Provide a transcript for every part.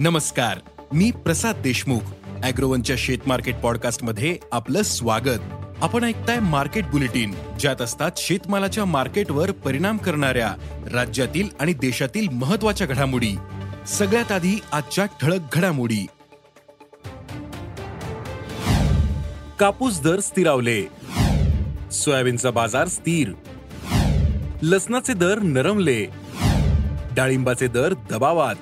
नमस्कार मी प्रसाद देशमुख अॅग्रोवनच्या शेत मार्केट पॉडकास्टमध्ये आपलं स्वागत. आपण ऐकताय मार्केट बुलेटिन ज्यात असतात शेतमालाच्या मार्केटवर परिणाम करणाऱ्या राज्यातील आणि देशातील महत्त्वाच्या घडामोडी. सगळ्यात आधी आजच्या ठळक घडामोडी. कापूस दर स्थिरावले. सोयाबीनचा बाजार स्थिर. लसणाचे दर नरमले. डाळिंबाचे दर दबावात.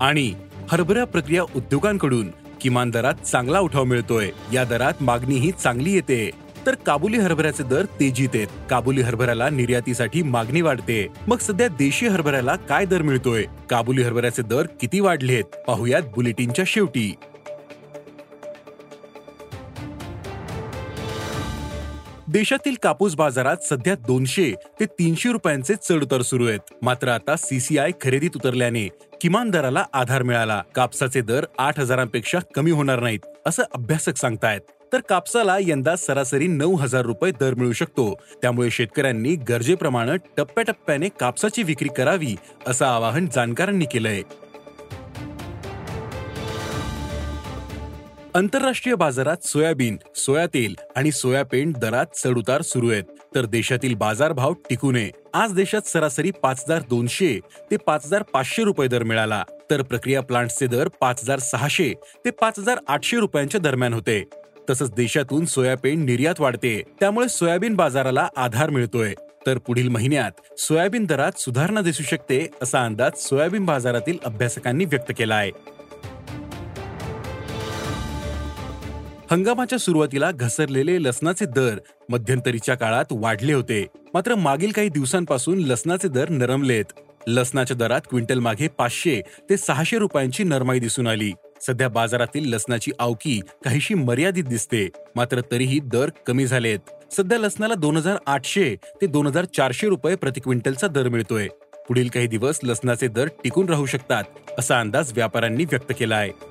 आणि हरभरा प्रक्रिया उद्योगांकडून किमान दरात चांगला उठाव मिळतोय. या दरात मागणीही चांगली येते. तर काबुली हरभऱ्याचे दर तेजीत आहेत. काबुली हरभऱ्याला निर्यातीसाठी मागणी वाढते. मग सध्या देशी हरभऱ्याला काय दर मिळतोय? काबुली हरभऱ्याचे दर किती वाढलेत? पाहुयात बुलेटिनच्या शेवटी. देशातील कापूस बाजारात सध्या दोनशे ते तीनशे रुपयांचे चढउतार सुरू आहेत. मात्र आता सीसीआय खरेदीत उतरल्याने किमान दराला आधार मिळाला. कापसाचे दर आठ हजारांपेक्षा कमी होणार नाहीत असं अभ्यासक सांगतायत. तर कापसाला यंदा सरासरी नऊ हजार रुपये दर मिळू शकतो. त्यामुळे शेतकऱ्यांनी गरजेप्रमाणे टप्प्याटप्प्याने कापसाची विक्री करावी असं आवाहन जाणकारांनी केलंय. आंतरराष्ट्रीय बाजारात सोयाबीन सोया तेल आणि सोयापेंट दरात चढउतार सुरू आहेत. तर देशातील बाजारभाव टिकू नये. आज देशात सरासरी पाच हजार दोनशे ते पाच हजार पाचशे रुपये दर मिळाला. तर प्रक्रिया प्लांट्सचे दर पाच हजार सहाशे ते पाच हजार आठशे रुपयांच्या दरम्यान होते. तसंच देशातून सोयाबीन निर्यात वाढते. त्यामुळे सोयाबीन बाजाराला आधार मिळतोय. तर पुढील महिन्यात सोयाबीन दरात सुधारणा दिसू शकते असा अंदाज सोयाबीन बाजारातील अभ्यासकांनी व्यक्त केला आहे हंगामाच्या सुरुवातीला घसरलेले लसणाचे दर मध्यंतरीच्या काळात वाढले होते. मात्र मागील काही दिवसांपासून लसणाचे दर नरमलेत. लसणाच्या दरात क्विंटल मागे पाचशे ते सहाशे रुपयांची नरमाई दिसून आली. सध्या बाजारातील लसणाची आवकी काहीशी मर्यादित दिसते मात्र तरीही दर कमी झालेत. सध्या लसणाला दोन हजार आठशे ते दोन हजार चारशे रुपये प्रति क्विंटलचा दर मिळतोय. पुढील काही दिवस लसणाचे दर टिकून राहू शकतात असा अंदाज व्यापाऱ्यांनी व्यक्त केला आहे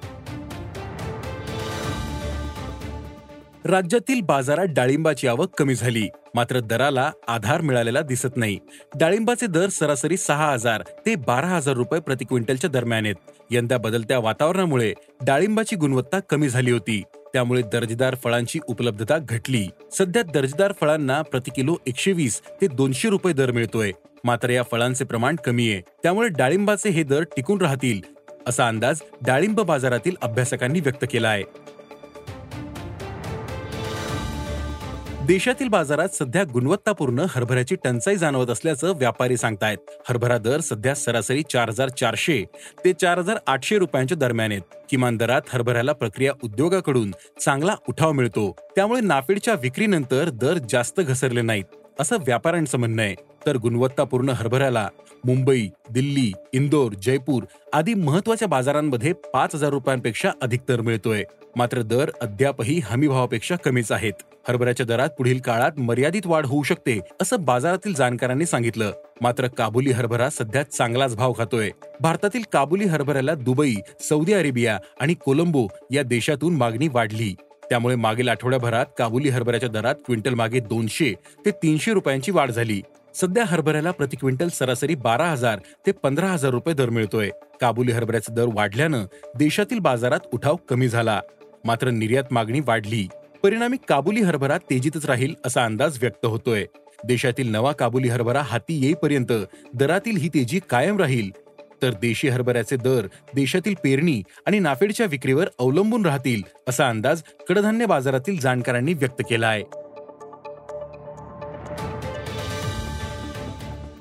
राज्यातील बाजारात डाळिंबाची आवक कमी झाली. मात्र दराला आधार मिळालेला दिसत नाही. डाळिंबाचे दर सरासरी सहा हजार ते बारा हजार रुपये प्रति क्विंटलच्या दरम्यान आहेत. यंदा बदलत्या वातावरणामुळे डाळिंबाची गुणवत्ता कमी झाली होती. त्यामुळे दर्जेदार फळांची उपलब्धता घटली. सध्या दर्जेदार फळांना प्रति किलो एकशे वीस ते दोनशे रुपये दर मिळतोय. मात्र या फळांचे प्रमाण कमी आहे. त्यामुळे डाळिंबाचे हे दर टिकून राहतील असा अंदाज डाळिंब बाजारातील अभ्यासकांनी व्यक्त केला आहे. देशातील बाजारात सध्या गुणवत्तापूर्ण हरभऱ्याची टंचाई जाणवत असल्याचं व्यापारी सांगतायत. हरभरा दर सध्या सरासरी चार हजार चारशे ते चार हजार आठशे रुपयांच्या दरम्यान आहेत. किमान दरात हरभऱ्याला प्रक्रिया उद्योगाकडून चांगला उठाव मिळतो. त्यामुळे नाफेडच्या विक्रीनंतर दर जास्त घसरले नाहीत. असं व्यापाऱ्यांचं म्हणणं आहे. तर गुणवत्तापूर्ण हरभऱ्याला मुंबई दिल्ली इंदोर जयपूर आदी महत्त्वाच्या बाजारांमध्ये पाच हजार रुपयांपेक्षा अधिक दर मिळतोय. मात्र दर अद्यापही हमीभावापेक्षा कमीच आहेत. हरभऱ्याच्या दरात पुढील काळात मर्यादित वाढ होऊ शकते असं बाजारातील जाणकारांनी सांगितलं. मात्र काबुली हरभरा सध्या चांगलाच भाव खातोय. भारतातील काबुली हरभऱ्याला दुबई सौदी अरेबिया आणि कोलंबो या देशातून मागणी वाढली. त्यामुळे मागील आठवड्याभरात काबुली हरभऱ्याच्या दरात क्विंटल मागे दोनशे ते तीनशे रुपयांची वाढ झाली. सध्या हरभऱ्याला प्रति क्विंटल सरासरी बारा हजार ते पंधरा हजार रुपये दर मिळतोय. काबुली हरभऱ्याचा दर वाढल्यानं देशातील बाजारात उठाव कमी झाला. मात्र निर्यात मागणी वाढली. परिणामी काबुली हरभरा तेजीतच राहील असा अंदाज व्यक्त होतोय. देशातील नवा काबुली हरभरा हाती येईपर्यंत दरातील ही तेजी कायम राहील तर देशी हरभऱ्याचे दर देशातील पेरणी आणि नाफेडच्या विक्रीवर अवलंबून राहतील असा अंदाज कडधान्य बाजारातील जाणकारांनी व्यक्त केला आहे.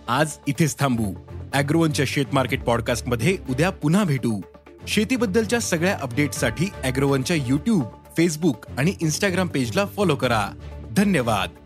आज इथेच थांबू. अॅग्रोवनच्या शेत मार्केट पॉडकास्टमध्ये उद्या पुन्हा भेटू. शेतीबद्दलच्या सगळ्या अपडेटसाठी अॅग्रोवनच्या युट्यूब फेसबुक आणि इन्स्टाग्राम पेजला फॉलो करा. धन्यवाद.